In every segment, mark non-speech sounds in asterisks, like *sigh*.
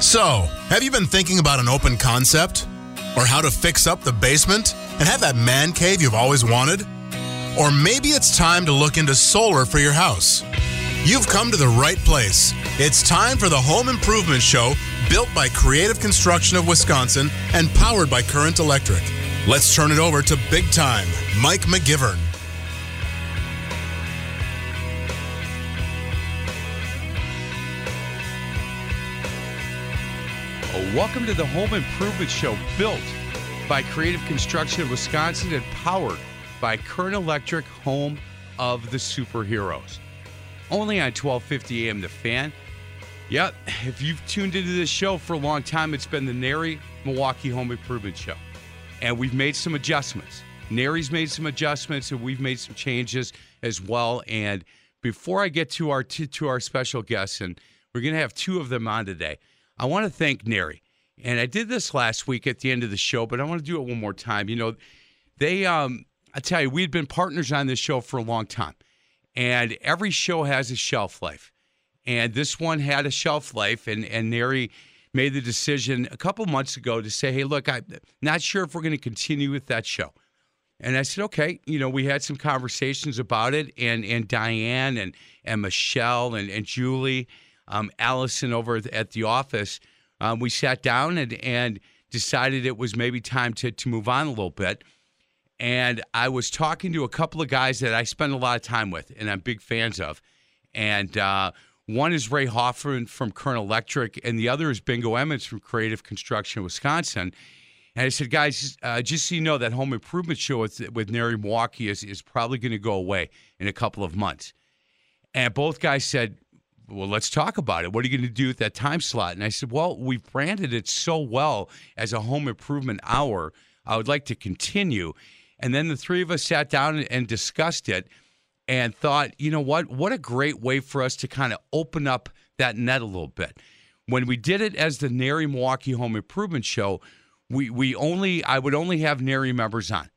So, have you been thinking about an open concept? Or how to fix up the basement and have that man cave you've always wanted? Or maybe it's time to look into solar for your house. You've come to the right place. It's time for the Home Improvement Show, built by Creative Construction of Wisconsin and powered by Current Electric. Let's turn it over to Big Time, Mike McGivern. Welcome to the Home Improvement Show, built by Creative Construction of Wisconsin and powered by Current Electric, home of the superheroes. Only on 1250 AM The Fan. Yep, if you've tuned into this show for a long time, it's been the NARI Milwaukee Home Improvement Show. And we've made some adjustments. NARI's made some adjustments and we've made some changes as well. And before I get to our to, to our special guests, and we're going to have two of them on today, I want to thank NARI. And I did this last week at the end of the show, but I want to do it one more time. You know, they, um, I tell you, we've been partners on this show for a long time, and every show has a shelf life. And this one had a shelf life, and, and NARI made the decision a couple months ago to say, hey, look, I'm not sure if we're going to continue with that show. And I said, okay, you know, we had some conversations about it, and and Diane and and Michelle and, and Julie, um, Allison over at the office, um, we sat down and, and decided it was maybe time to, to move on a little bit. And I was talking to a couple of guys that I spend a lot of time with and I'm big fans of. And uh, one is Ray Hoffman from Current Electric, and the other is Bingo Emmons from Creative Construction Wisconsin. And I said, guys, uh, just so you know, that home improvement show with, with NARI Milwaukee is, is probably going to go away in a couple of months. And both guys said, well, let's talk about it. What are you going to do with that time slot? And I said, well, we've branded it so well as a home improvement hour. I would like to continue. And then the three of us sat down and discussed it and thought, you know what? What a great way for us to kind of open up that net a little bit. When we did it as the NARI Milwaukee Home Improvement Show, we, we only I would only have NARI members on.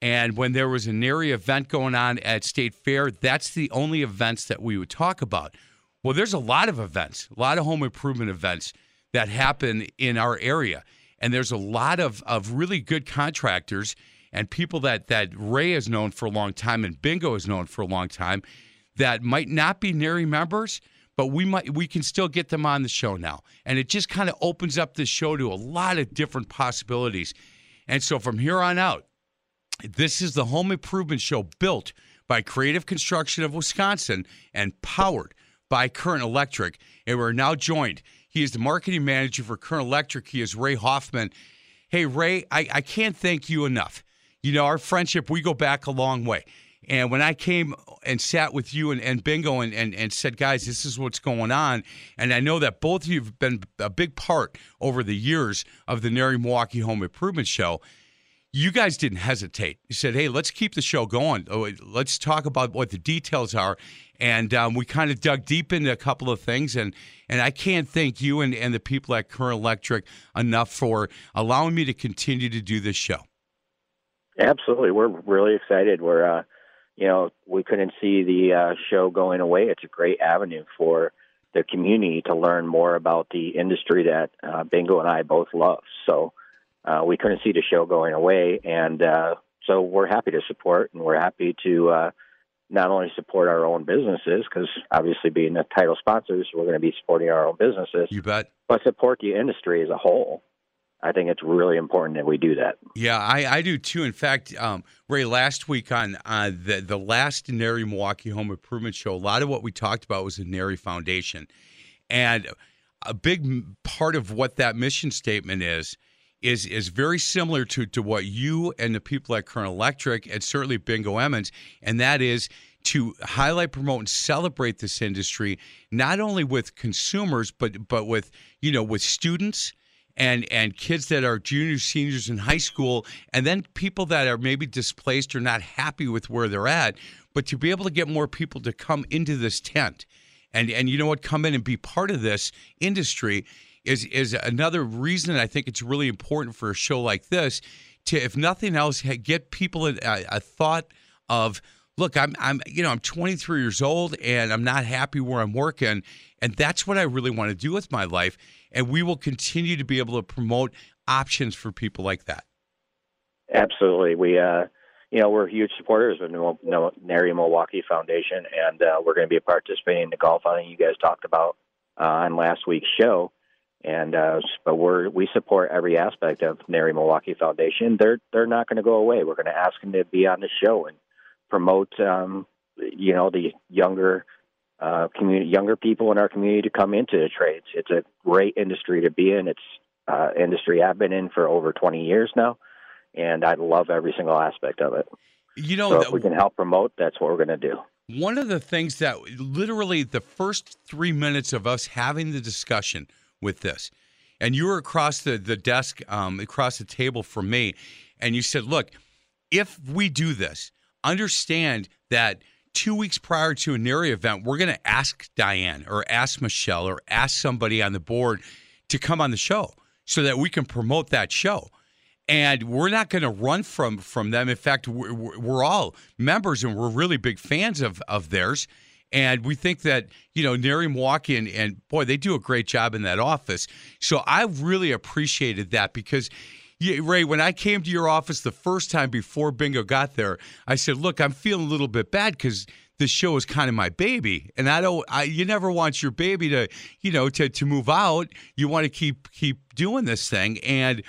And when there was a NARI event going on at State Fair, that's the only events that we would talk about. Well, there's a lot of events, a lot of home improvement events that happen in our area. And there's a lot of, of really good contractors and people that, that Ray has known for a long time and Bingo has known for a long time that might not be NARI members, but we might we can still get them on the show now. And it just kind of opens up the show to a lot of different possibilities. And so from here on out, this is the home improvement show built by Creative Construction of Wisconsin and powered by Current Electric. And we're now joined. He is the marketing manager for Current Electric. He is Ray Hoffman. Hey, Ray, I, I can't thank you enough. You know, our friendship, we go back a long way. And when I came and sat with you and, and Bingo and, and, and said, guys, this is what's going on, and I know that both of you have been a big part over the years of the NARI Milwaukee Home Improvement Show you guys didn't hesitate. You said, "Hey, let's keep the show going. Oh, let's talk about what the details are." And um, we kind of dug deep into a couple of things, and and I can't thank you and, and the people at Current Electric enough for allowing me to continue to do this show. Absolutely, we're really excited. We're, uh, you know, we couldn't see the uh, show going away. It's a great avenue for the community to learn more about the industry that uh, Bingo and I both love. So uh, we couldn't see the show going away, and uh, so we're happy to support and we're happy to uh, not only support our own businesses, because obviously being the title sponsors, we're going to be supporting our own businesses, You bet. but support the industry as a whole. I think it's really important that we do that. Yeah, I, I do too. In fact, um, Ray, last week on uh, the the last NARI Milwaukee Home Improvement Show, a lot of what we talked about was the NARI Foundation, and a big part of what that mission statement is is is very similar to to what you and the people at Current Electric and certainly Bingo Emmons, and that is to highlight, promote, and celebrate this industry not only with consumers but but with you know with students and and kids that are juniors, seniors in high school, and then people that are maybe displaced or not happy with where they're at, but to be able to get more people to come into this tent, and and you know what, come in and be part of this industry is is another reason I think it's really important for a show like this to, if nothing else, get people a, a thought of look i'm i'm you know i'm 23 years old and i'm not happy where i'm working and that's what i really want to do with my life and we will continue to be able to promote options for people like that Absolutely. We, uh, you know, we're huge supporters of the NARI Milwaukee Foundation, and uh, we're going to be participating in the golf outing you guys talked about uh, on last week's show. And uh, but we're we support every aspect of NARI Milwaukee Foundation. They're they're not going to go away. We're going to ask them to be on the show and promote, um, you know, the younger uh, community, younger people in our community to come into the trades. It's a great industry to be in. It's uh, industry I've been in for over 20 years now and I love every single aspect of it. you know So if we can help promote, that's what we're going to do. one of the things that literally the first three minutes of us having the discussion with this, and you were across the, the desk, um, across the table from me, and you said, Look, if we do this, understand that two weeks prior to a NARI event, we're going to ask Diane or ask Michelle or ask somebody on the board to come on the show so that we can promote that show and we're not going to run from from them. In fact, we're, we're all members, and we're really big fans of of theirs. And we think that you know NARI Milwaukee and, and boy, they do a great job in that office. So I really appreciated that because. Yeah, Ray, when I came to your office the first time before Bingo got there, I said, "Look, I'm feeling a little bit bad because this show is kind of my baby, and I don't. I, you never want your baby to, you know, to to move out. You want to keep keep doing this thing, and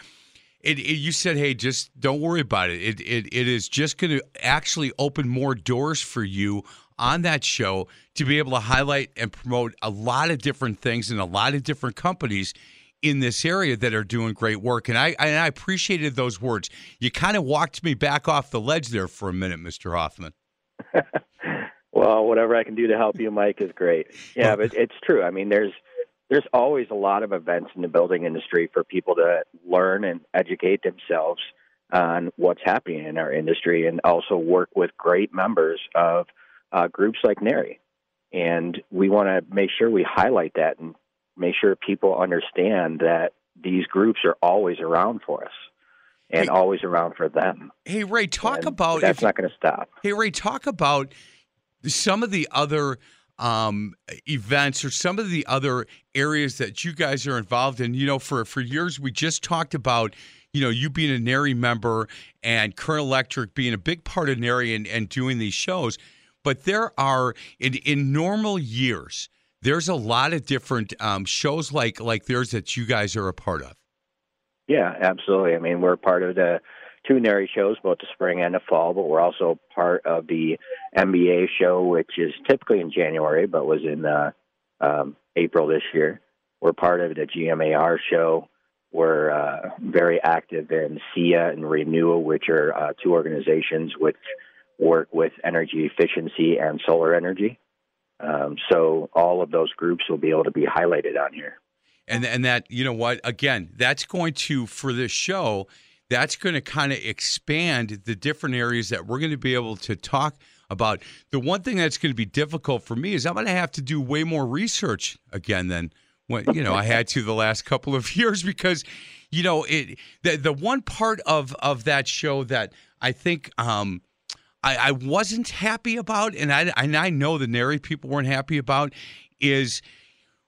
it, it, you said, "Hey, just don't worry about it. It it, it is just going to actually open more doors for you on that show to be able to highlight and promote a lot of different things and a lot of different companies in this area that are doing great work." And I and I appreciated those words. You kind of walked me back off the ledge there for a minute, Mister Hoffman. *laughs* Well, whatever I can do to help you, Mike, is great. Yeah, oh. but it's true. I mean, there's there's always a lot of events in the building industry for people to learn and educate themselves on what's happening in our industry, and also work with great members of uh, groups like NARI. And we want to make sure we highlight that and make sure people understand that these groups are always around for us and Hey- always around for them. Hey, Ray, talk And about that's if, not going to stop. Hey, Ray, talk about some of the other um, events or some of the other areas that you guys are involved in. You know, for for years we just talked about. You know, you being a NARI member and Current Electric being a big part of NARI and, and doing these shows. But there are in in normal years, there's a lot of different um, shows like like theirs that you guys are a part of. Yeah, absolutely. I mean, we're part of the two NARI shows, both the spring and the fall, but we're also part of the MBA show, which is typically in January, but was in uh, um, April this year. We're part of the GMAR show. We're uh, very active in SIA and Renewal, which are uh, two organizations which work with energy efficiency and solar energy. Um, so all of those groups will be able to be highlighted on here. and and that you know what again that's going to for this show that's going to kind of expand the different areas that we're going to be able to talk about the one thing that's going to be difficult for me is i'm going to have to do way more research again than what you know i had to the last couple of *laughs* years because you know it the, the one part of of that show that i think um I, I wasn't happy about, and I and I know the NARI people weren't happy about, is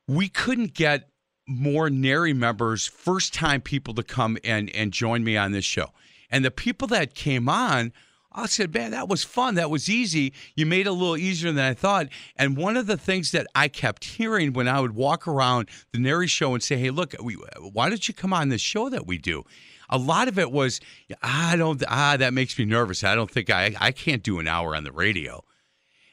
we couldn't get more NARI members, first time people to come and, and join me on this show. And the people that came on, I said, man, that was fun. That was easy. You made it a little easier than I thought. And one of the things that I kept hearing when I would walk around the NARI show and say, hey, look, we, why don't you come on this show that we do? A lot of it was, I don't, ah, that makes me nervous. I don't think I, I can't do an hour on the radio.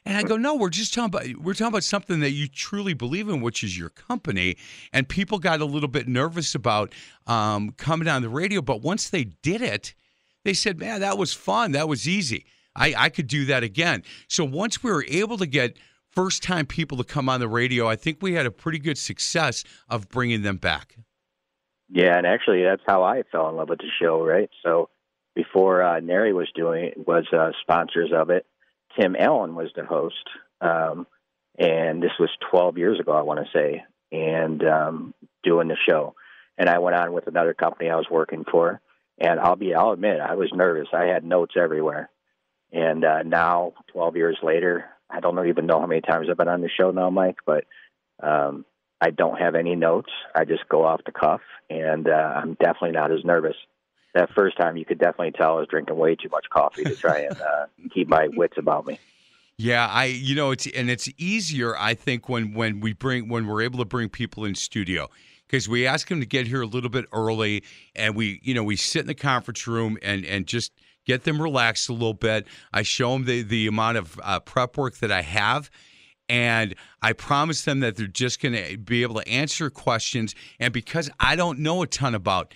And I go, no, we're just talking about we're talking about something that you truly believe in, which is your company. And people got a little bit nervous about um, coming on the radio, but once they did it, they said, man, that was fun. That was easy. I, I could do that again. So once we were able to get first time people to come on the radio, I think we had a pretty good success of bringing them back. Yeah, and actually, that's how I fell in love with the show, right? So before uh, NARI was doing was uh, sponsors of it, Tim Allen was the host, um, and this was 12 years ago, I want to say, and um, doing the show. And I went on with another company I was working for, and I'll be, I'll admit, I was nervous. I had notes everywhere. And uh, now, 12 years later, I don't even know how many times I've been on the show now, Mike, but um, I don't have any notes. I just go off the cuff, and uh, I'm definitely not as nervous. That first time, you could definitely tell I was drinking way too much coffee to try and uh, keep my wits about me. Yeah, I you know it's and it's easier I think when when we bring when we're able to bring people in studio because we ask them to get here a little bit early and we you know we sit in the conference room and and just get them relaxed a little bit i show them the the amount of uh, prep work that i have and i promise them that they're just going to be able to answer questions and because i don't know a ton about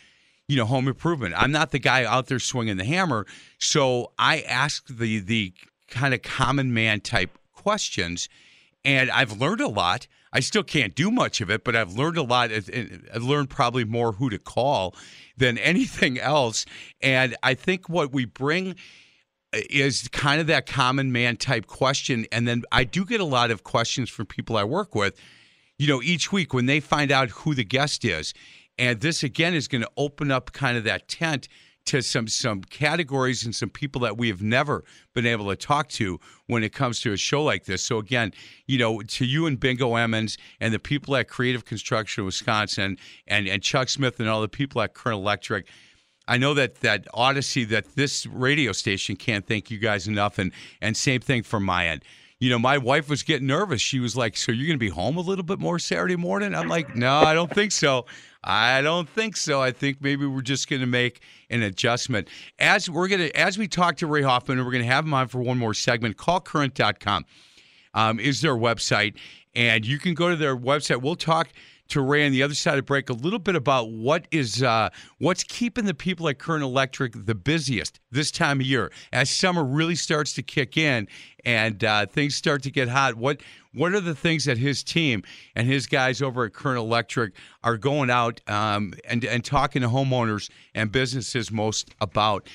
you know home improvement i'm not the guy out there swinging the hammer so i ask the the kind of common man type questions and i've learned a lot I still can't do much of it, but I've learned a lot. I've learned probably more who to call than *laughs* anything else. And I think what we bring Uh, is kind of that common man type question. And then I do get a lot of questions from people I work with, you know, each week when they find out who the guest is. And this again is going to open up kind of that tent to some some categories and some people that we have never been able to talk to when it comes to a show like this. So again, you know, to you and Bingo Emmons and the people at Creative Construction Wisconsin and and Chuck Smith and all the people at Current Electric. I know that that Odyssey, that this radio station can't thank you guys enough, and and same thing from my end you know, my wife was getting nervous. She was like, So you're going to be home a little bit more Saturday morning? I'm like, No, I don't think so. I don't think so. I think maybe we're just going to make an adjustment. As we're going to, as we talk to Ray Hoffman, and we're going to have him on for one more segment. Callcurrent.com um, is their website, and you can go to their website. We'll talk to Ray on the other side of break a little bit about what is uh, what's keeping the people at Current Electric the busiest this time of year as summer really starts to kick in and uh, things start to get hot. What what are the things that his team and his guys over at Current Electric are going out um, and and talking to homeowners and businesses most about?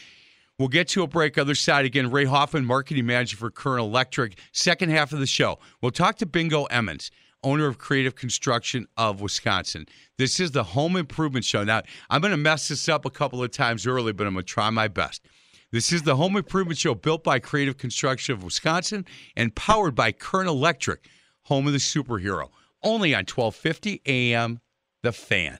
We'll get to a break. Other side again. Ray Hoffman, marketing manager for Current Electric. Second half of the show, we'll talk to Bingo Emmons owner of Creative Construction of Wisconsin. This is the Home Improvement Show. Now, I'm going to mess this up a couple of times early, but I'm going to try my best. This is the Home Improvement Show built by Creative Construction of Wisconsin and powered by Current Electric, home of the superhero. Only on 1250 AM, The Fan.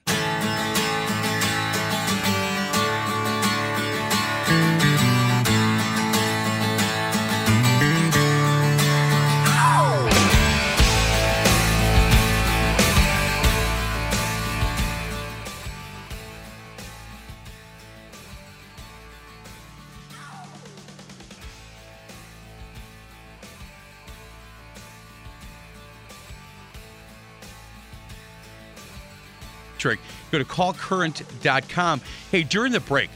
Go to callcurrent.com. Hey, during the break,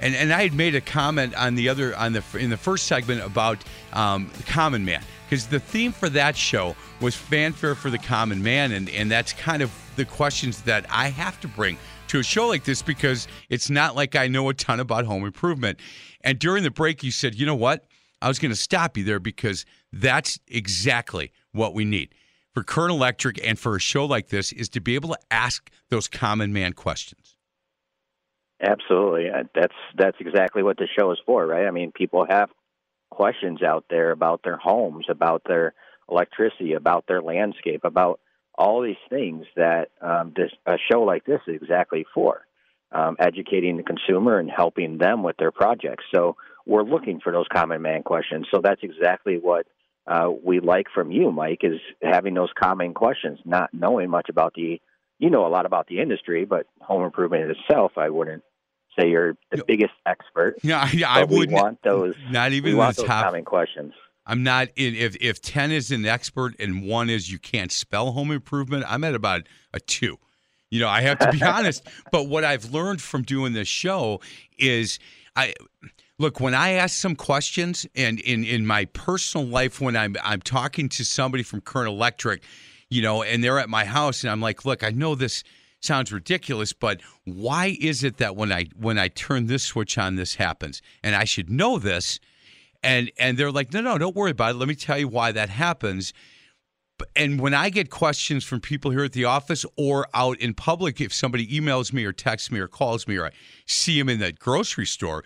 and, and I had made a comment on the other on the in the first segment about um, the common man because the theme for that show was fanfare for the common man, and and that's kind of the questions that I have to bring to a show like this because it's not like I know a ton about home improvement. And during the break, you said, you know what? I was going to stop you there because that's exactly what we need for Current Electric and for a show like this is to be able to ask those common man questions. Absolutely. Uh, that's that's exactly what the show is for, right? I mean, people have questions out there about their homes, about their electricity, about their landscape, about all these things that um, this a show like this is exactly for. Um, educating the consumer and helping them with their projects. So we're looking for those common man questions. So that's exactly what uh, we like from you, Mike, is having those common questions, not knowing much about the, you know, a lot about the industry, but home improvement itself, I wouldn't say you're the biggest expert. Yeah, yeah, I would want those. Not even we want the those top. common questions. I'm not in. If if ten is an expert and one is you can't spell home improvement, I'm at about a two. You know, I have to be *laughs* honest. But what I've learned from doing this show is, I look when I ask some questions, and in in my personal life when I'm I'm talking to somebody from Current Electric, you know, and they're at my house, and I'm like, look, I know this sounds ridiculous, but why is it that when I when I turn this switch on, this happens, and I should know this. And and they're like no no don't worry about it. Let me tell you why that happens. And when i get questions from people here at the office or out in public if somebody emails me or texts me or calls me or i see them in the grocery store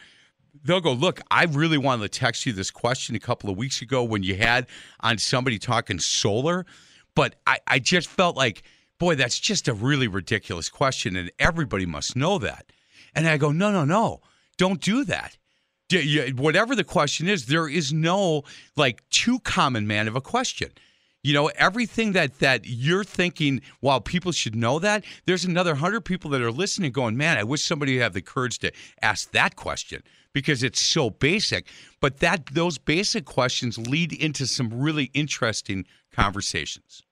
they'll go look i really wanted to text you this question a couple of weeks ago when you had on somebody talking solar but i, I just felt like boy that's just a really ridiculous question and everybody must know that. And i go no no no don't do that. Whatever the question is, there is no like too common man of a question. You know, everything that that you're thinking, while people should know that, there's another hundred people that are listening going, man, I wish somebody have the courage to ask that question because it's so basic. But that those basic questions lead into some really interesting conversations.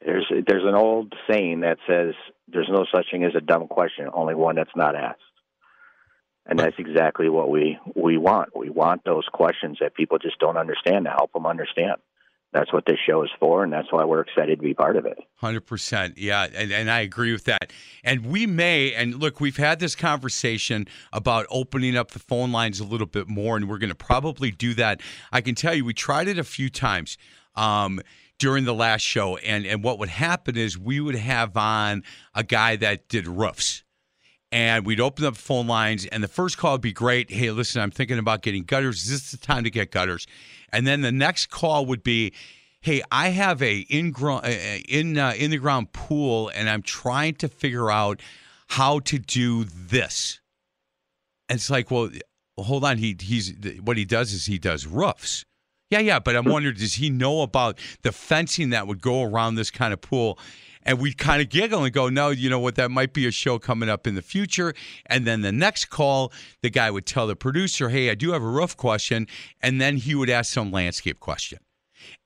There's there's an old saying that says there's no such thing as a dumb question, only one that's not asked. And that's exactly what we we want. We want those questions that people just don't understand to help them understand. That's what this show is for, and that's why we're excited to be part of it. Hundred percent, yeah, and, and I agree with that. And we may, and look, we've had this conversation about opening up the phone lines a little bit more, and we're going to probably do that. I can tell you, we tried it a few times. Um, during the last show, and and what would happen is we would have on a guy that did roofs, and we'd open up phone lines and the first call would be great. Hey listen i'm thinking about getting gutters. Is this the time to get gutters? And then the next call would be hey i have a in ground in uh, in the ground pool and i'm trying to figure out how to do this. And it's like well hold on. He he's what he does is he does roofs. Yeah yeah but i'm wondering does he know about the fencing that would go around this kind of pool and we'd kind of giggle and go, no, you know what, that might be a show coming up in the future. And then the next call, the guy would tell the producer, hey, I do have a roof question. And then he would ask some landscape question.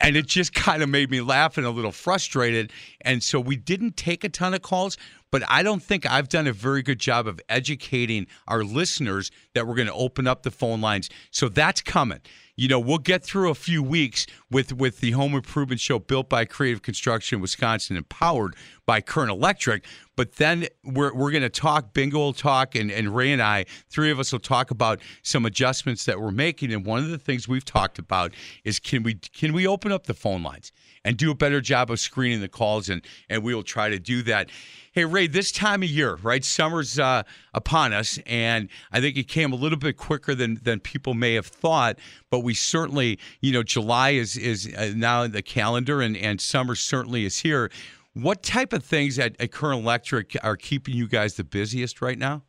And it just kind of made me laugh and a little frustrated. And so we didn't take a ton of calls, but I don't think I've done a very good job of educating our listeners that we're going to open up the phone lines. So that's coming you know, we'll get through a few weeks with with the home improvement show built by Creative Construction Wisconsin and powered by Current Electric. But then we're, we're going to talk, Bingo will talk, and, and Ray and I, three of us will talk about some adjustments that we're making. And one of the things we've talked about is can we can we open up the phone lines and do a better job of screening the calls? And, and we will try to do that. Hey, Ray, this time of year, right? Summer's uh, upon us, and I think it came a little bit quicker than, than people may have thought. But we certainly, you know, July is, is uh, now in the calendar, and, and summer certainly is here. What type of things at, at Current Electric are keeping you guys the busiest right now?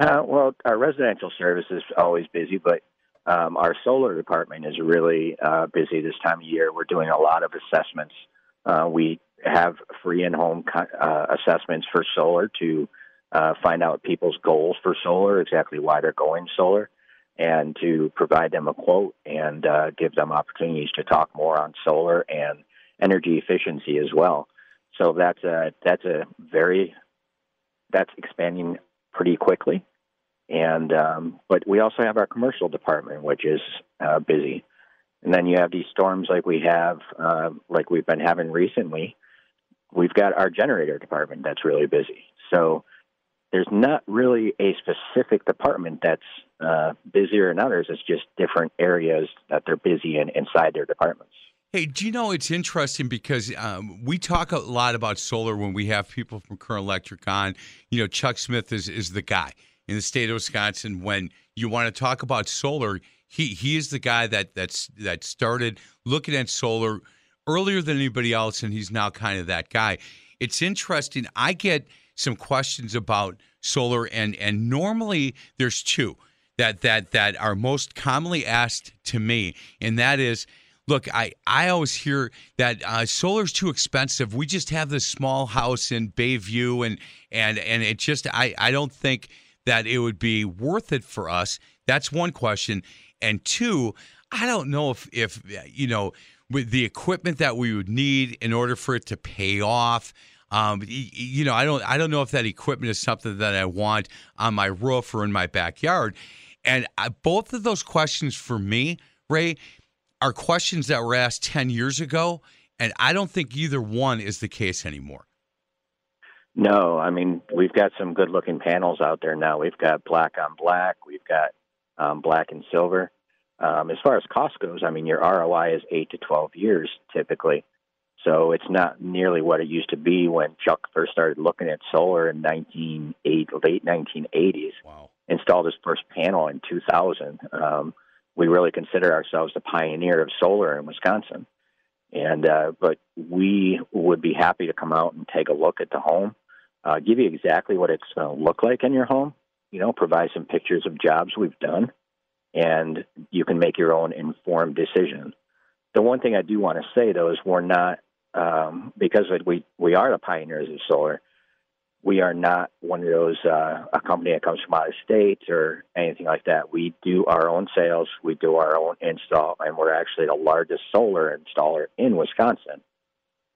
Uh, well, our residential service is always busy, but um, our solar department is really uh, busy this time of year. We're doing a lot of assessments. Uh, we have free in-home uh, assessments for solar to uh, find out people's goals for solar, exactly why they're going solar, and to provide them a quote and uh, give them opportunities to talk more on solar and energy efficiency as well. So that's a that's a very that's expanding pretty quickly, and um, but we also have our commercial department, which is uh, busy, and then you have these storms like we have, uh, like we've been having recently. We've got our generator department that's really busy. So there's not really a specific department that's uh, busier than others. It's just different areas that they're busy in inside their departments. Hey, do you know it's interesting because um, we talk a lot about solar when we have people from Current Electric on. You know, Chuck Smith is is the guy in the state of Wisconsin. When you want to talk about solar, he he is the guy that that's that started looking at solar earlier than anybody else, and he's now kind of that guy. It's interesting. I get some questions about solar, and and normally there's two that that that are most commonly asked to me, and that is. Look, I, I always hear that uh, solar's too expensive. We just have this small house in Bayview, and and and it just I, I don't think that it would be worth it for us. That's one question, and two, I don't know if if you know with the equipment that we would need in order for it to pay off. Um, you know, I don't I don't know if that equipment is something that I want on my roof or in my backyard. And I, both of those questions for me, Ray, are questions that were asked 10 years ago. And I don't think either one is the case anymore. No, I mean, we've got some good looking panels out there now. We've got black on black, we've got um, black and silver. Um, as far as cost goes, I mean, your ROI is 8 to 12 years typically. So it's not nearly what it used to be when Chuck first started looking at solar in 1980, late 1980s. Wow. Installed his first panel in 2000. Um, we really consider ourselves the pioneer of solar in Wisconsin. And uh, but we would be happy to come out and take a look at the home, uh, give you exactly what it's going to look like in your home. You know, provide some pictures of jobs we've done, and you can make your own informed decision. The one thing I do want to say though is we're not um, because we we are the pioneers of solar. We are not one of those uh, a company that comes from out of state or anything like that. We do our own sales, we do our own install, and we're actually the largest solar installer in Wisconsin,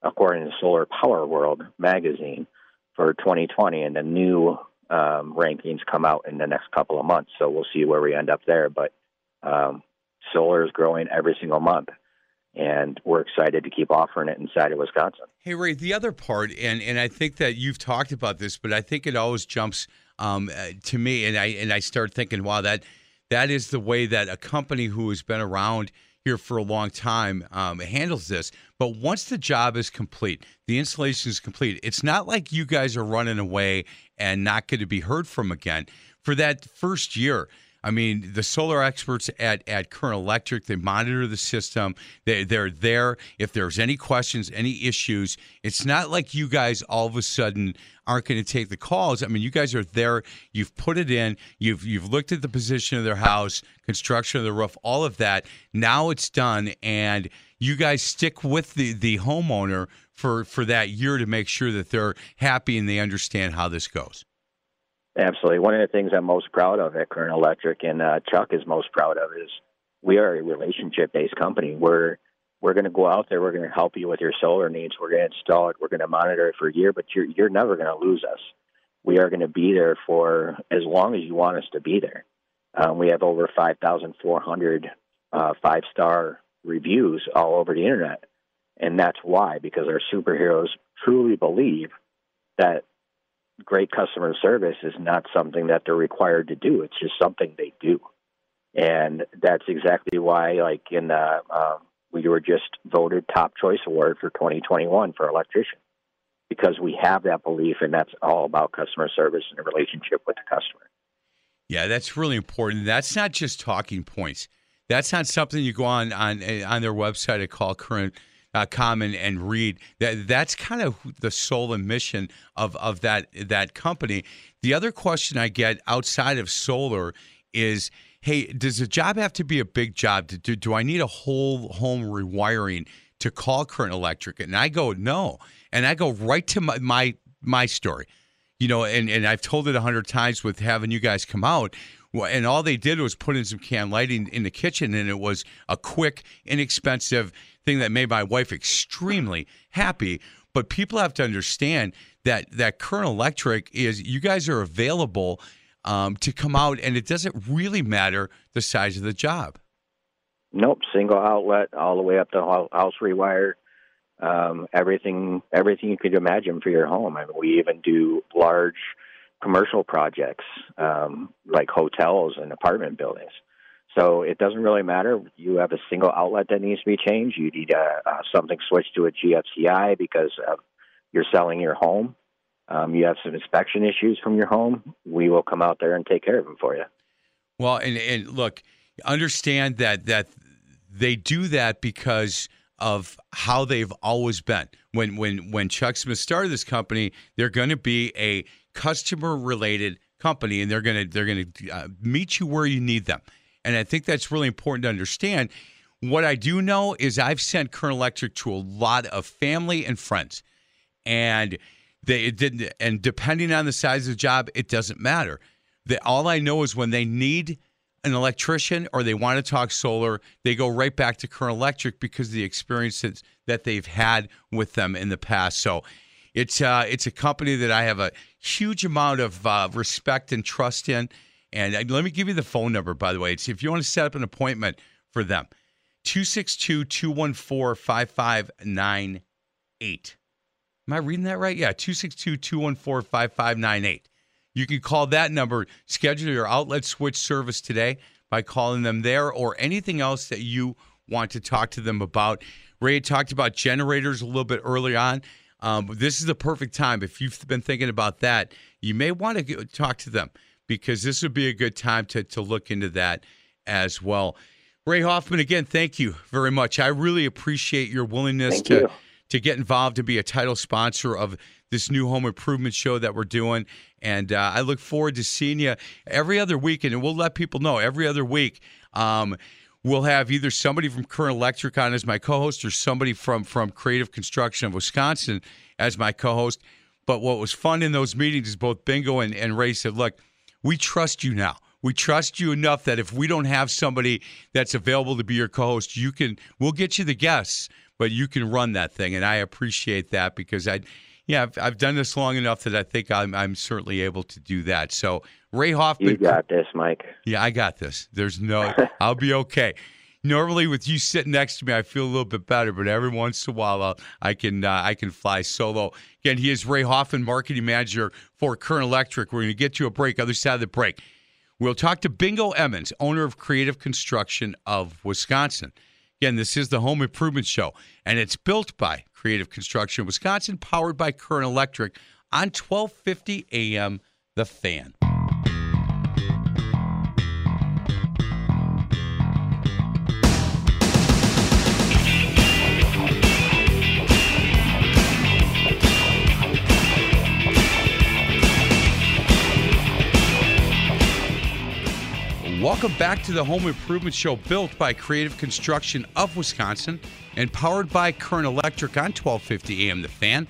according to Solar Power World magazine for 2020. And the new um, rankings come out in the next couple of months, so we'll see where we end up there. But um, solar is growing every single month and we're excited to keep offering it inside of Wisconsin. Hey Ray, the other part, and and I think that you've talked about this, but I think it always jumps um, uh, to me, and I and I start thinking, wow, that that is the way that a company who has been around here for a long time um, handles this. But once the job is complete, the installation is complete. It's not like you guys are running away and not going to be heard from again for that first year. I mean, the solar experts at, at Current Electric, they monitor the system. They, they're there. If there's any questions, any issues, it's not like you guys all of a sudden aren't going to take the calls. I mean, you guys are there. You've put it in. You've you've looked at the position of their house, construction of the roof, all of that. Now it's done, and you guys stick with the the homeowner for for that year to make sure that they're happy and they understand how this goes. Absolutely. One of the things I'm most proud of at Current Electric and uh, Chuck is most proud of is we are a relationship based company. We're we're going to go out there. We're going to help you with your solar needs. We're going to install it. We're going to monitor it for a year, but you're you're never going to lose us. We are going to be there for as long as you want us to be there. Um, we have over 5,400 uh, five star reviews all over the internet, and that's why because our superheroes truly believe that great customer service is not something that they're required to do. It's just something they do. And that's exactly why, like in the, um, we were just voted top choice award for 2021 for electrician because we have that belief, and that's all about customer service and the relationship with the customer. Yeah, that's really important. That's not just talking points. That's not something you go on on on their website at Call Current uh, come and, read. That that's kind of the and mission of of that that company. The other question I get outside of solar is, hey, does the job have to be a big job? Do, do I need a whole home rewiring to call Current Electric? And I go, no, and I go right to my my, my story. You know, and, and I've told it a hundred times with having you guys come out and all they did was put in some can lighting in the kitchen, and it was a quick, inexpensive thing that made my wife extremely happy. But people have to understand that that Current Electric is you guys are available um, to come out, and it doesn't really matter the size of the job. Nope, single outlet all the way up to house rewire. Um, everything, everything you could imagine for your home. I mean, we even do large commercial projects um, like hotels and apartment buildings. So it doesn't really matter. You have a single outlet that needs to be changed. You need uh, uh, something switched to a GFCI because you're selling your home. Um, you have some inspection issues from your home. We will come out there and take care of them for you. Well, and, and look, understand that that they do that because of how they've always been. When when when Chuck Smith started this company, they're going to be a customer related company, and they're gonna they're gonna uh, meet you where you need them. And I think that's really important to understand. What I do know is I've sent Current Electric to a lot of family and friends, and they didn't. And depending on the size of the job, it doesn't matter. That all I know is when they need an electrician or they want to talk solar, they go right back to Current Electric because of the experiences that they've had with them in the past. So it's uh, it's a company that I have a huge amount of uh, respect and trust in. And uh, let me give you the phone number, by the way. It's if you want to set up an appointment for them, 262 214 5598. Am I reading that right? Yeah, 262 214 5598. You can call that number, schedule your outlet switch service today by calling them there or anything else that you want to talk to them about. Ray talked about generators a little bit early on. Um, this is the perfect time. If you've been thinking about that, you may want to talk to them because this would be a good time to, to look into that as well. Ray Hoffman, again, thank you very much. I really appreciate your willingness Thank to you. to get involved and be a title sponsor of this new home improvement show that we're doing. And uh, I look forward to seeing you every other week. And we'll let people know every other week. Um, we'll have either somebody from Current Electric on as my co-host or somebody from from Creative Construction of Wisconsin as my co-host. But what was fun in those meetings is both Bingo and, and Ray said, look, we trust you now. We trust you enough that if we don't have somebody that's available to be your co-host, you can we'll get you the guests, but you can run that thing. And I appreciate that because I yeah, I've, I've done this long enough that I think I'm I'm certainly able to do that. So Ray Hoffman You got this, Mike. yeah, I got this. There's no, *laughs* I'll be okay. Normally, with you sitting next to me, I feel a little bit better, but every once in a while, I'll, I can uh, I can fly solo. Again, he is Ray Hoffman, marketing manager for Current Electric. We're going to get you a break. Other side of the break, we'll talk to Bingo Emmons, owner of Creative Construction of Wisconsin. Again, this is the Home Improvement Show, and it's built by Creative Construction Wisconsin, powered by Current Electric on 1250 AM. The Fan. Welcome back to the Home Improvement Show built by Creative Construction of Wisconsin and powered by Current Electric on 1250 AM The Fan.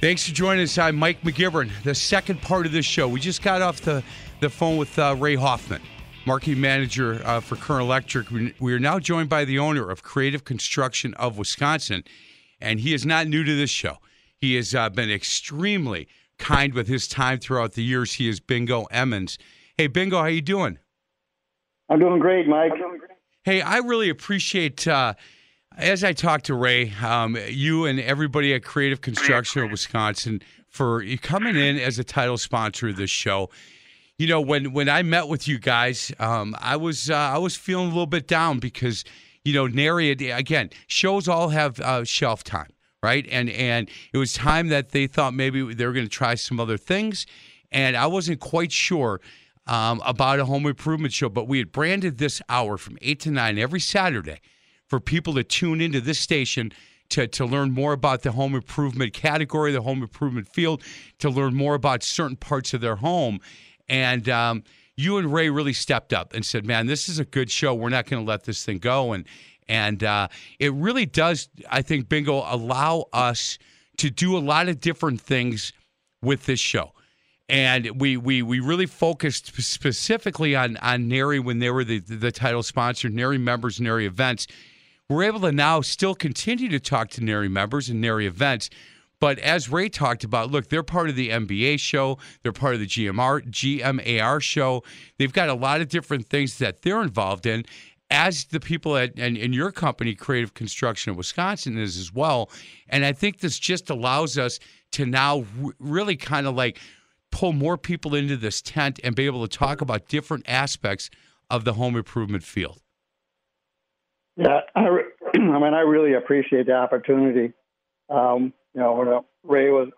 Thanks for joining us. I'm Mike McGivern. The second part of this show, we just got off the, the phone with uh, Ray Hoffman, marketing manager uh, for Current Electric. We, are now joined by the owner of Creative Construction of Wisconsin, and he is not new to this show. He has uh, been extremely kind with his time throughout the years. He is Bingo Emmons. Hey, Bingo, how you doing? I'm doing great, Mike. Hey, I really appreciate uh, as I talked to Ray, um, you and everybody at Creative Construction of Wisconsin for coming in as a title sponsor of this show. You know, when when I met with you guys, um, I was uh, I was feeling a little bit down because you know, NARI again shows all have uh, shelf time, right? And and it was time that they thought maybe they were going to try some other things, and I wasn't quite sure um, about a home improvement show, but we had branded this hour from eight to nine every Saturday for people to tune into this station to, to learn more about the home improvement category, the home improvement field, to learn more about certain parts of their home. And um, you and Ray really stepped up and said, "Man, this is a good show. We're not going to let this thing go." And and uh, it really does, I think, Bingo, allow us to do a lot of different things with this show and we we we really focused specifically on on NARI when they were the the title sponsor, NARI members, NARI events. We're able to now still continue to talk to NARI members and NARI events. But as Ray talked about, look, they're part of the MBA show. They're part of the GMR, GMAR show. They've got a lot of different things that they're involved in, as the people at and, and your company, Creative Construction of Wisconsin, is as well. And I think this just allows us to now really kind of like pull more people into this tent and be able to talk about different aspects of the home improvement field. Yeah, I, re- *clears throat* I mean, I really appreciate the opportunity. Um, you know, when uh, Ray was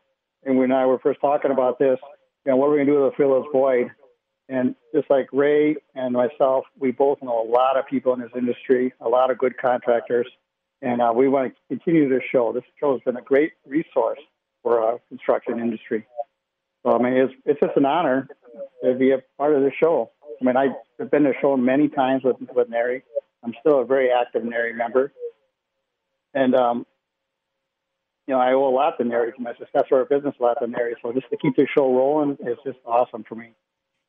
and when I were first talking about this, you know, what are we going to do to fill this void? And just like Ray and myself, we both know a lot of people in this industry, a lot of good contractors, and uh, we want to continue this show. This show has been a great resource for our construction industry. So I mean, it's it's just an honor to be a part of the show. I mean, I've been to the show many times with with NARI. I'm still a very active NARI member, and um, you know, I owe a lot to NARI to my success for our business, a lot to NARI. So just to keep the show rolling is just awesome for me.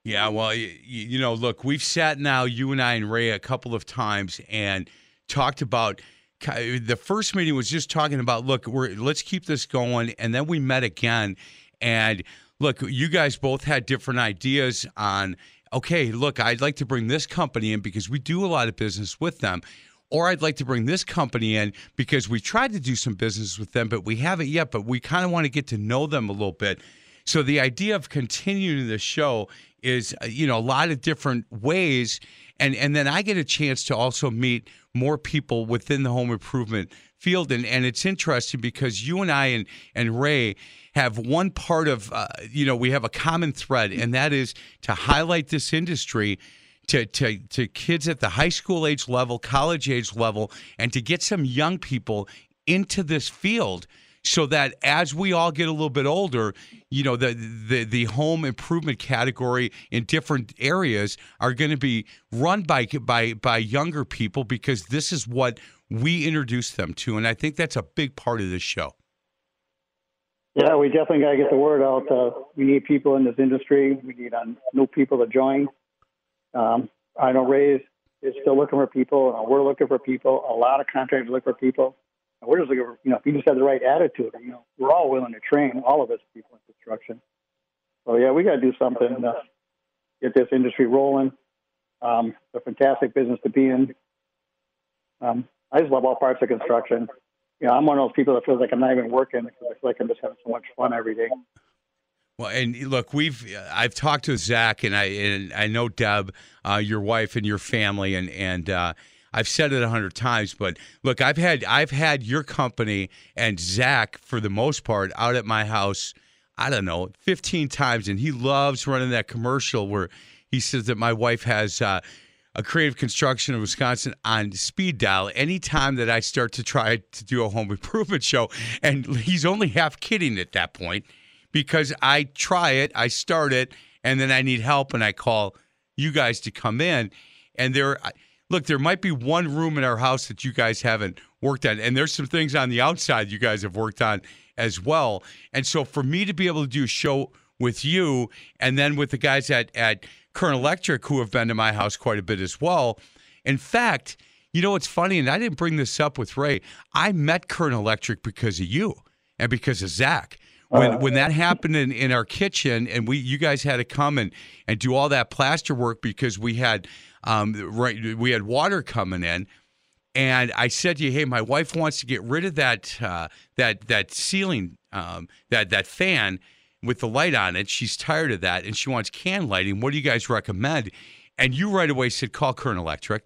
Yeah, well, you, you know, look, we've sat now, you and I and Ray, a couple of times and talked about the first meeting was just talking about look we're let's keep this going and then we met again and look you guys both had different ideas on okay look i'd like to bring this company in because we do a lot of business with them or I'd like to bring this company in because we tried to do some business with them, but we haven't yet. But we kind of want to get to know them a little bit. So the idea of continuing the show is, uh, you know, a lot of different ways, and and then I get a chance to also meet more people within the home improvement field, and and it's interesting because you and I and and Ray have one part of, uh, you know, we have a common thread, and that is to highlight this industry to, to, to kids at the high school age level, college age level, and to get some young people into this field so that as we all get a little bit older, you know, the the, the home improvement category in different areas are going to be run by by by younger people because this is what we introduce them to, and I think that's a big part of this show. Yeah, we definitely got to get the word out. Uh, we need people in this industry. We need uh, new people to join. Um, I know Ray is still looking for people. And we're looking for people. A lot of contractors look for people. We're just looking for, you know, if you just have the right attitude, you know, we're all willing to train all of us people in construction. So, yeah, we got to do something to get this industry rolling. Um, it's a fantastic business to be in. Um, I just love all parts of construction. You know, I'm one of those people that feels like I'm not even working because I feel like I'm just having so much fun every day. Well, and look, we've I've talked to Zach and I and I know Deb, uh, your wife and your family, and and uh, I've said it a hundred times, but look, I've had I've had your company and Zach for the most part out at my house. I don't know, fifteen times, and he loves running that commercial where he says that my wife has. Uh, a creative construction in Wisconsin on speed dial anytime that I start to try to do a home *laughs* improvement show. And he's only half kidding at that point because I try it, I start it, and then I need help and I call you guys to come in. And there, look, there might be one room in our house that you guys haven't worked on, and there's some things on the outside you guys have worked on as well. And so for me to be able to do a show with you and then with the guys at at Current Electric who have been to my house quite a bit as well. In fact, you know what's funny, and I didn't bring this up with Ray. I met Current Electric because of you and because of Zach when when that happened in, in our kitchen and we you guys had to come and, and do all that plaster work because we had um, right we had water coming in and I said to you, hey, my wife wants to get rid of that uh, that that ceiling um, that that fan with the light on it. She's tired of that and she wants can lighting. What do you guys recommend? And you right away said call Current Electric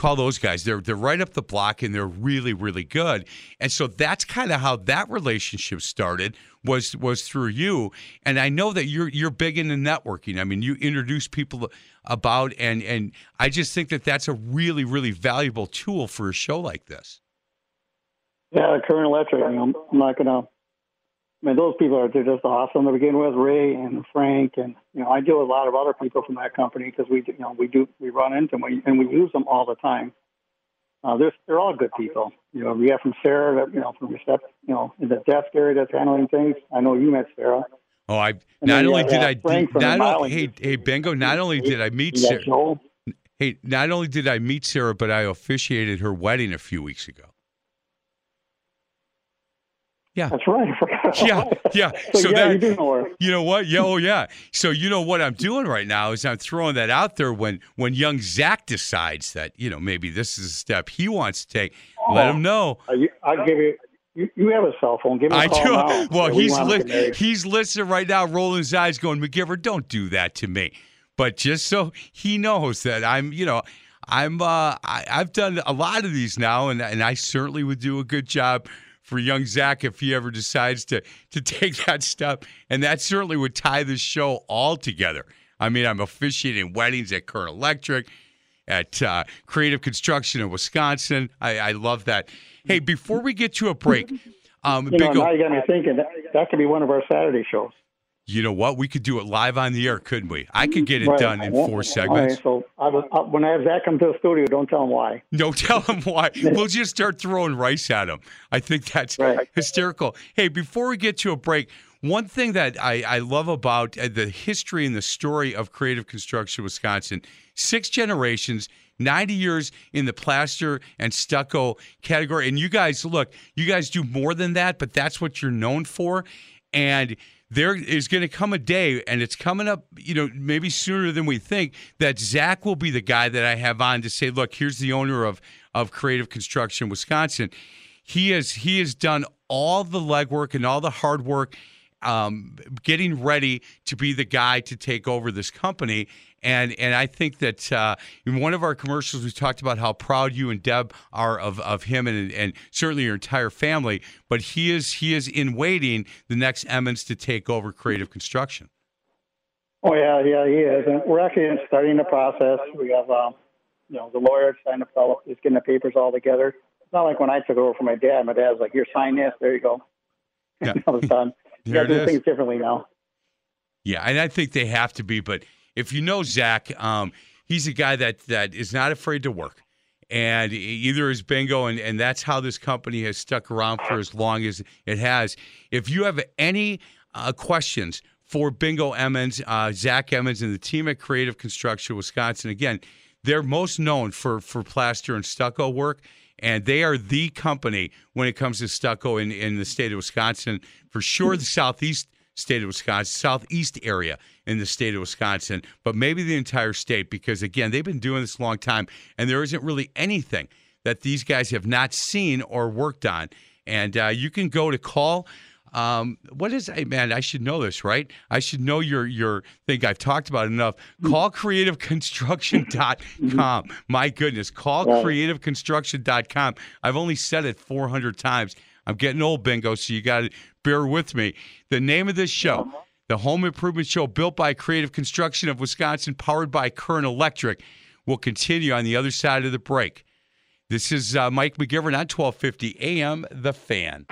call those guys. They're they're right up the block and they're really really good. And so that's kind of how that relationship started was was through you. And I know that you're you're big into networking. I mean, you introduce people about and and I just think that that's a really really valuable tool for a show like this. Yeah, Current Electric. I'm not gonna I mean, those people are they're just awesome to begin with. Ray and Frank, and you know, I deal with a lot of other people from that company because we, you know, we do we run into them and we use them all the time. Uh, they're they're all good people. You know, we have from Sarah, that, you know, from step, you know, in the desk area that's handling things. I know you met Sarah. Oh, I not only did I not only, hey hey Bengo, not only did I meet Sarah. Hey, not only did I meet Sarah, but I officiated her wedding a few weeks ago. Yeah, that's right. yeah, yeah. So, so yeah, that, you, know what? Yeah, oh yeah. So you know what I'm doing right now is I'm throwing that out there when when young Zach decides that you know maybe this is a step he wants to take. Oh, let him know. I'll give you. You, you have a cell phone. Give me a I call do. Now. *laughs* Well, he's li- he's listening right now, rolling his eyes, going, "McGiver, don't do that to me." But just so he knows that I'm, you know, I'm, uh, I, I've done a lot of these now, and and I certainly would do a good job for young Zach if he ever decides to to *laughs* take that step. And that certainly would tie the show all together. I mean, I'm officiating weddings at Current Electric, at uh, Creative Construction in Wisconsin. I, I, love that. Hey, before we get to a break, um, you know, now you got me thinking that, that could be one of our Saturday shows. You know what? We could do it live on the air, couldn't we? I could get it Right. done in four segments. right, so I was, uh, when I have Zach come to the studio, don't tell him why. No, *laughs* tell him why. We'll just start throwing rice at him. I think that's Right. hysterical. Hey, before we get to a break, one thing that I, I love about uh, the history and the story of Creative Construction Wisconsin six generations, 90 years in the plaster and stucco category. And you guys, look, you guys do more than that, but that's what you're known for. And there is going to come a day, and it's coming up, you know, maybe sooner than we think, that Zach will be the guy that I have on to say, look, here's the owner of of Creative Construction Wisconsin. He has he has done all the legwork and all the hard work, um, getting ready to be the guy to take over this company. And and I think that uh, in one of our commercials, we talked about how proud you and Deb are of, of him and and certainly your entire family. But he is he is in waiting the next Emmons to take over Creative Construction. Oh yeah, yeah, he is, and we're actually starting the process. We have, um, you know, the lawyer signed up, all, getting the papers all together. It's not like when I took over from my dad. My dad's like, "Here, sign this. There you go." Yeah. now it's done. You There got to do is. things differently now. Yeah, and I think they have to be. But if you know Zach, um, he's a guy that that is not afraid to work, and either is bingo, and and that's how this company has stuck around for as long as it has. If you have any uh, questions for Bingo Emmons, uh, Zach Emmons, and the team at Creative Construction Wisconsin, again, they're most known for for plaster and stucco work. And they are the company when it comes to stucco in, in the state of Wisconsin, for sure. The southeast state of Wisconsin, southeast area in the state of Wisconsin, but maybe the entire state because again, they've been doing this a long time and there isn't really anything that these guys have not seen or worked on. And uh, you can go to call. Um, what is hey man? I should know this, right? I should know your your thing. I've talked about it enough. Call creativeconstruction.com. My goodness, call creativeconstruction.com. I've only said it 400 times. I'm getting old, bingo, so you got to bear with me. The name of this show, the Home Improvement Show, built by Creative Construction of Wisconsin, powered by Current Electric, will continue on the other side of the break. This is uh, Mike McGivern on 1250 AM, The Fan.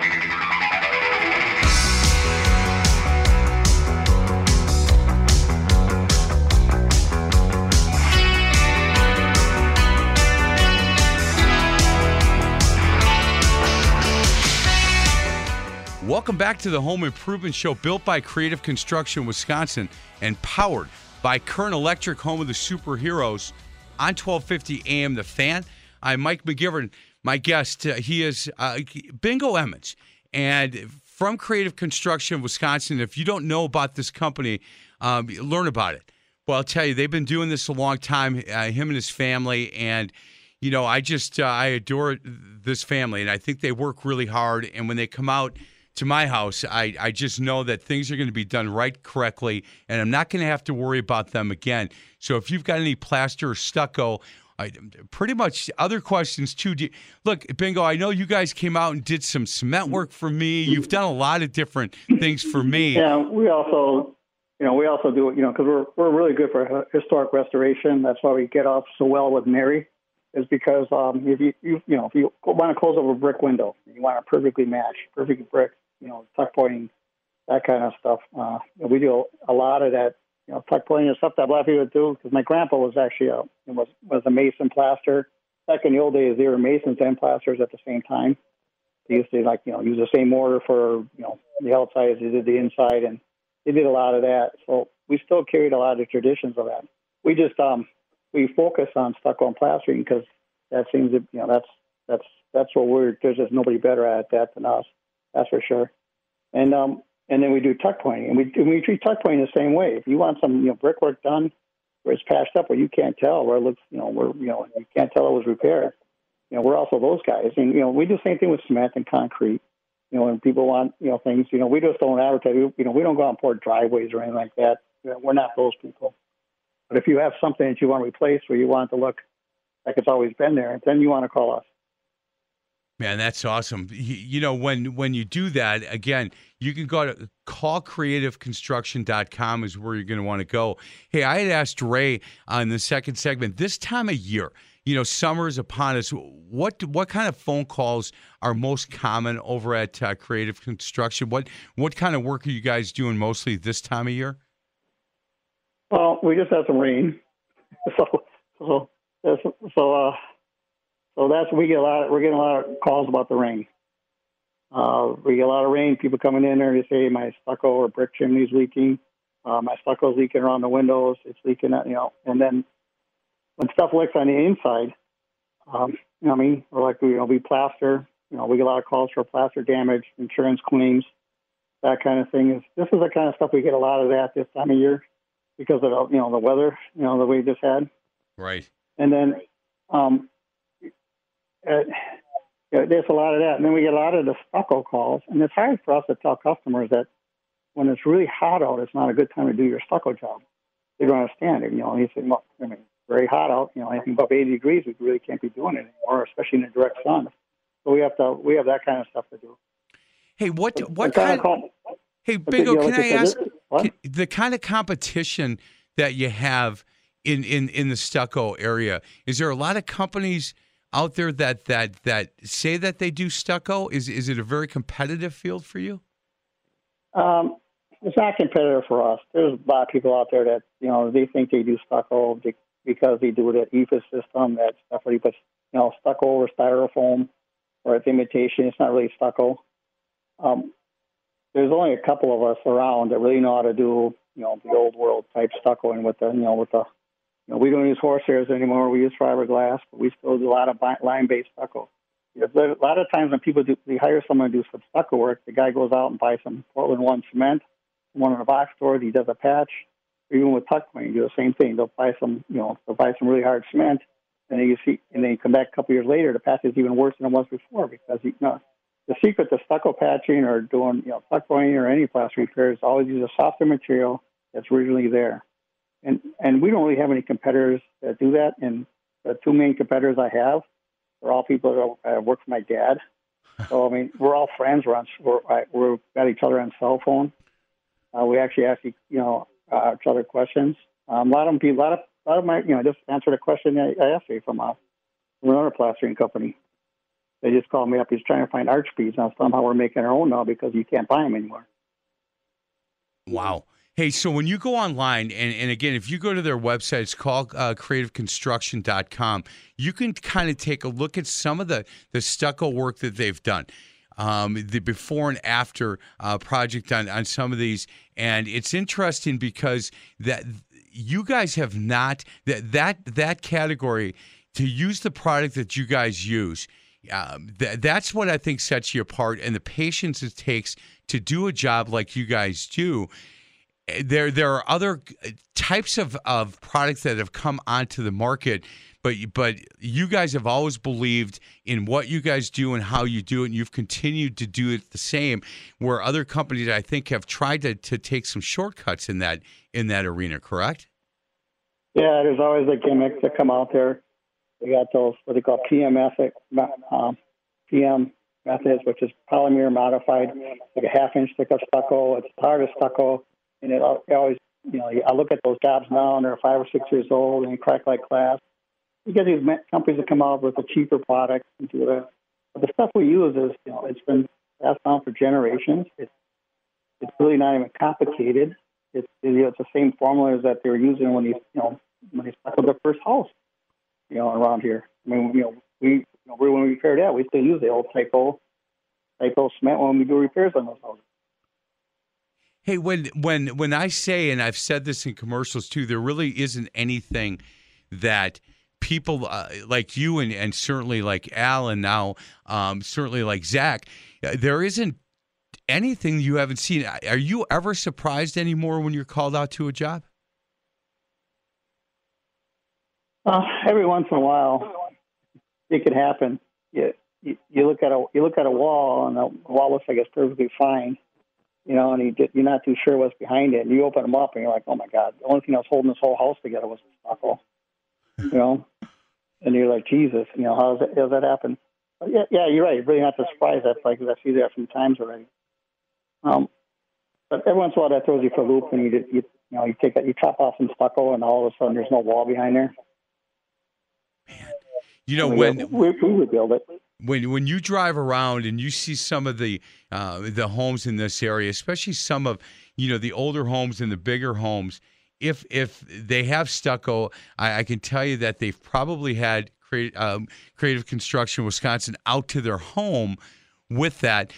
Welcome back to the Home Improvement Show, built by Creative Construction Wisconsin and powered by Current Electric, home of the superheroes, on 1250 AM The Fan. I'm Mike McGivern. My guest, uh, he is uh, Bingo Emmons, and from Creative Construction Wisconsin. If you don't know about this company, um, learn about it. Well, I'll tell you, they've been doing this a long time. Uh, him and his family, and you know, I just uh, I adore this family, and I think they work really hard. And when they come out to my house, I, I just know that things are going to be done right correctly, and I'm not going to have to worry about them again. So if you've got any plaster or stucco, I, pretty much other questions too. You- look, Bingo, I know you guys came out and did some cement work for me. You've done a lot of different things for me. Yeah, we also, you know, we also do it, you know, because we're we're really good for historic restoration. That's why we get off so well with Mary, is because um, if you you you know if you want to close over a brick window, you want it perfectly matched, perfect brick, you know, tuck pointing, that kind of stuff. Uh, we do a lot of that, you know, tuck pointing and stuff that of people do. Because my grandpa was actually a was was a mason plaster. Back in the old days, they were masons and plasters at the same time. They used to like you know use the same mortar for you know the outside as they did the inside, and they did a lot of that. So we still carried a lot of traditions of that. We just um we focus on stucco and plastering because that seems to you know that's that's that's what we're there's just nobody better at that than us. That's for sure. And um and then we do tuck pointing, and we and we treat tuck pointing the same way. If you want some you know brickwork done where it's patched up, where you can't tell, where it looks you know where you know you can't tell it was repaired. You know we're also those guys, and you know we do the same thing with cement and concrete. You know, when people want you know things, you know we just don't advertise. You know we don't go out and pour driveways or anything like that. You know, we're not those people. But if you have something that you want to replace, or you want it to look like it's always been there, then you want to call us. Man, that's awesome. You know, when when you do that, again, you can go to callcreativeconstruction.com is where you're going to want to go. Hey, I had asked Ray on the second segment, this time of year, you know, summer is upon us. What what kind of phone calls are most common over at uh, Creative Construction? What what kind of work are you guys doing mostly this time of year? Well, we just had some rain, *laughs* so so so uh, so that's we get a lot. Of, We're getting a lot of calls about the rain. Uh, we get a lot of rain. People coming in there and they say my stucco or brick chimney's leaking. Uh, my stucco's leaking around the windows. It's leaking, you know. And then when stuff leaks on the inside, um, you know, what I mean, or like you know, we plaster. You know, we get a lot of calls for plaster damage, insurance claims, that kind of thing. Is this is the kind of stuff we get a lot of that this time of year because of you know the weather, you know, that we just had. Right. And then, um, uh, yeah, there's a lot of that. And then we get a lot of the stucco calls, and it's hard for us to tell customers that when it's really hot out, it's not a good time to do your stucco job. They don't understand it. You know, he said, well, I mean, very hot out. You know, anything above 80 degrees, we really can't be doing it anymore, especially in the direct sun. So we have to, we have that kind of stuff to do. Hey, what But what kind? call- Hey, Bingo, can I ask can- the kind of competition that you have in, in, in the stucco area? Is there a lot of companies out there that that that say that they do stucco? Is is it a very competitive field for you? Um, it's not competitive for us. There's a lot of people out there that you know they think they do stucco because they do it at EIFS system. That stuff where you you know stucco or styrofoam or it's imitation. It's not really stucco. Um, there's only a couple of us around that really know how to do you know the old world type stuccoing with the you know with the know we don't use horsehairs anymore. We use fiberglass, but we still do a lot of lime based stucco. Because there- A lot of times when people do, they hire someone to do some stucco work, the guy goes out and buys some Portland One cement, one in a box store. He does a patch. Or even with tuck you do the same thing. They'll buy some, you know, they'll buy some really hard cement, and then you see, and then you come back a couple years later, the patch is even worse than it was before because you know the secret to stucco patching or doing, you know, tuck or any plaster repair is always use a softer material that's originally there. And and we don't really have any competitors that do that. And the two main competitors I have are all people that uh, work for my dad. So I mean, we're all friends. We're on, we're, we're got each other on cell phone. Uh, we actually ask you know uh, each other questions. Um, a lot of them, a lot of a lot of my, you know, just answered a question I, I asked you from, uh, from another plastering company. They just called me up. He's trying to find arch beads. And somehow we're making our own now because you can't buy them anymore. Wow. Hey, so when you go online, and, and again, if you go to their website, it's called uh, creativeconstruction.com, you can kind of take a look at some of the, the stucco work that they've done. Um, the before and after uh, project on, on some of these. And it's interesting because that you guys have not, that, that, that category, to use the product that you guys use, um, th- that's what I think sets you apart, and the patience it takes to do a job like you guys do. There, there are other uh, types of, of products that have come onto the market, but but you guys have always believed in what you guys do and how you do it, and you've continued to do it the same. Where other companies, I think, have tried to, to take some shortcuts in that in that arena. Correct? Yeah, there's always the gimmicks that come out there. We got those what they call PM um, PM methods, which is polymer modified, like a half inch thick of stucco. It's hard as stucco, and it always, you know, I look at those jobs now, and they're five or six years old, and they crack like glass. You get these companies that come out with a cheaper product and do that. But the stuff we use is, you know, it's been passed down for generations. It's it's really not even complicated. It's you know, it's the same formulas that they were using when they you know when they stuck their first house, you know, around here. I mean, you know, we you know, when we repair that, we still use the old typo typo cement when we do repairs on those houses. Hey, when when when I say, and I've said this in commercials too, there really isn't anything that people uh, like you and, and certainly like Alan now um, certainly like Zach, uh, there isn't anything you haven't seen. Are you ever surprised anymore when you're called out to a job? Uh, every once in a while, it could happen. You, you you look at a you look at a wall, and the wall looks like it's perfectly fine, you know, and you get, you're not too sure what's behind it. And you open them up, and you're like, oh my god, the only thing that was holding this whole house together was the stucco, you know. And you're like, Jesus, you know, how does that, how does that happen? But yeah, yeah, you're right. You're Really not that surprised. That's like I see that a few times already. Um, but every once in a while, that throws you for a loop, and you did, you you know you take that you chop off some stucco, and all of a sudden there's no wall behind there. Man, you know we, when we, we would build it. When when you drive around and you see some of the uh, the homes in this area, especially some of you know the older homes and the bigger homes, if if they have stucco, I, I can tell you that they've probably had um, creative construction Wisconsin out to their home with that.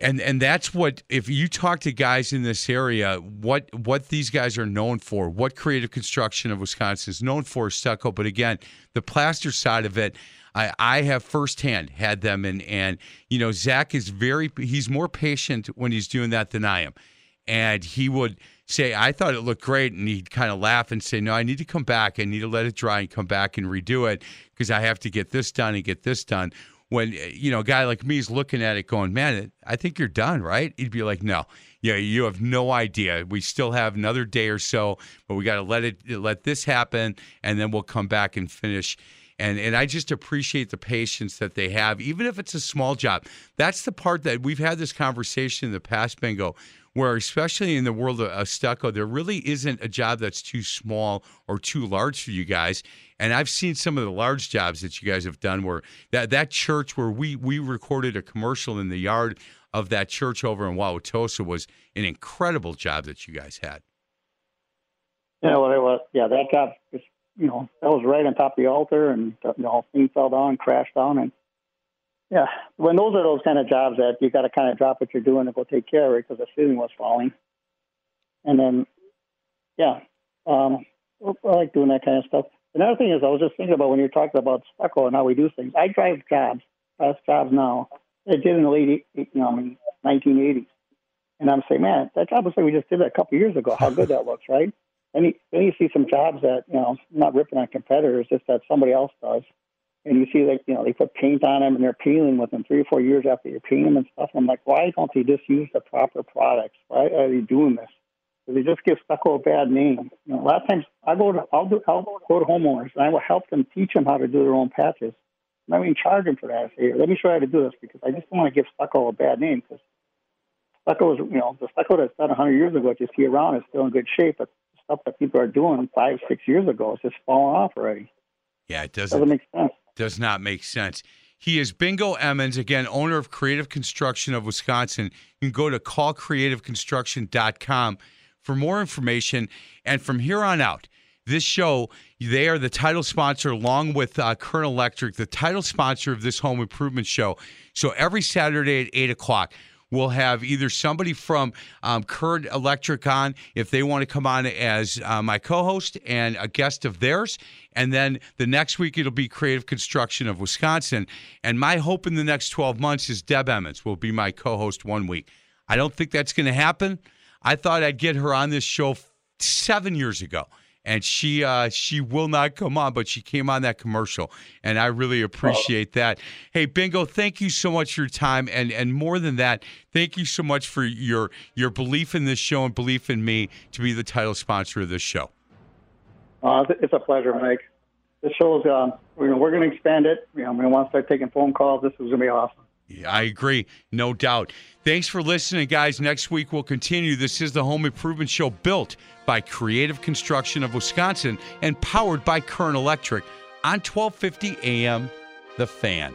And and that's what if you talk to guys in this area, what what these guys are known for, what creative construction of Wisconsin is known for is stucco. But again, the plaster side of it, I, I have firsthand had them and and you know Zach is very he's more patient when he's doing that than I am, and he would say I thought it looked great, and he'd kind of laugh and say no, I need to come back, I need to let it dry and come back and redo it because I have to get this done and get this done. When you know a guy like me is looking at it going man i think you're done right? He'd be like no. Yeah you have no idea. We still have another day or so but we got to let it let this happen and then we'll come back and finish and and I just appreciate the patience that they have, even if it's a small job. That's the part that we've had this conversation in the past, Bingo, where especially in the world of stucco, there really isn't a job that's too small or too large for you guys. And I've seen some of the large jobs that you guys have done where that that church where we we recorded a commercial in the yard of that church over in Wauwatosa was an incredible job that you guys had. Yeah, well, it was. Yeah, that job was, you know, that was right on top of the altar, and you know, thing fell down, crashed down, and yeah, when those are those kind of jobs that you got to kind of drop what you're doing and go take care of it because the ceiling was falling, and then, yeah, um, I like doing that kind of stuff. Another thing is, I was just thinking about when you're talking about stucco and how we do things. I drive jobs, past jobs now. I did in the late, you know, 1980s, and I'm saying, man, that job looks like we just did it a couple years ago. How good that looks, right? Then you, then you see some jobs that you know, not ripping on competitors, just that somebody else does, and you see like you know they put paint on them and they're peeling within three or four years after you paint them and stuff. I'm like, why don't they just use the proper products? Why are they doing this? They just give stucco a bad name. You know, a lot of times I go to I'll do I'll go to homeowners and I will help them teach them how to do their own patches. I'm not even charge them for that. I say, let me show you how to do this because I just don't want to give stucco a bad name because stucco is you know the stucco that's done 100 years ago that you see around is still in good shape, but stuff that people are doing five six years ago is just falling off already. Yeah, it doesn't, doesn't make sense. Does not make sense. He is Bingo Emmons, again, owner of Creative Construction of Wisconsin. You can go to callcreativeconstruction.com for more information. And from here on out, this show, they are the title sponsor along with uh, Current Electric, the title sponsor of this home improvement show. So every Saturday at 8 o'clock, we'll have either somebody from um, Current Electric on if they want to come on as uh, my co host and a guest of theirs. And then the next week, it'll be Creative Construction of Wisconsin. And my hope in the next 12 months is Deb Emmons will be my co host one week. I don't think that's going to happen. I thought I'd get her on this show seven years ago and she uh, she will not come on, but she came on that commercial, and I really appreciate that. Hey, Bingo, thank you so much for your time, and and more than that, thank you so much for your your belief in this show and belief in me to be the title sponsor of this show. Uh, it's a pleasure, Mike. This show uh, we're, we're going to expand it. You know, we want to start taking phone calls. This is going to be awesome. I agree, no doubt. Thanks for listening, guys. Next week we'll continue. This is the Home Improvement Show built by Creative Construction of Wisconsin and powered by Current Electric on 1250 AM The Fan.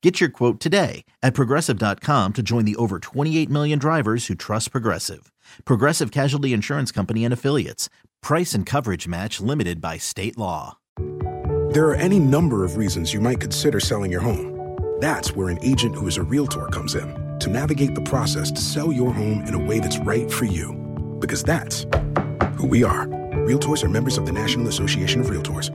Get your quote today at progressive.com to join the over 28 million drivers who trust Progressive. Progressive Casualty Insurance Company and Affiliates. Price and coverage match limited by state law. There are any number of reasons you might consider selling your home. That's where an agent who is a realtor comes in to navigate the process to sell your home in a way that's right for you. Because that's who we are. Realtors are members of the National Association of Realtors.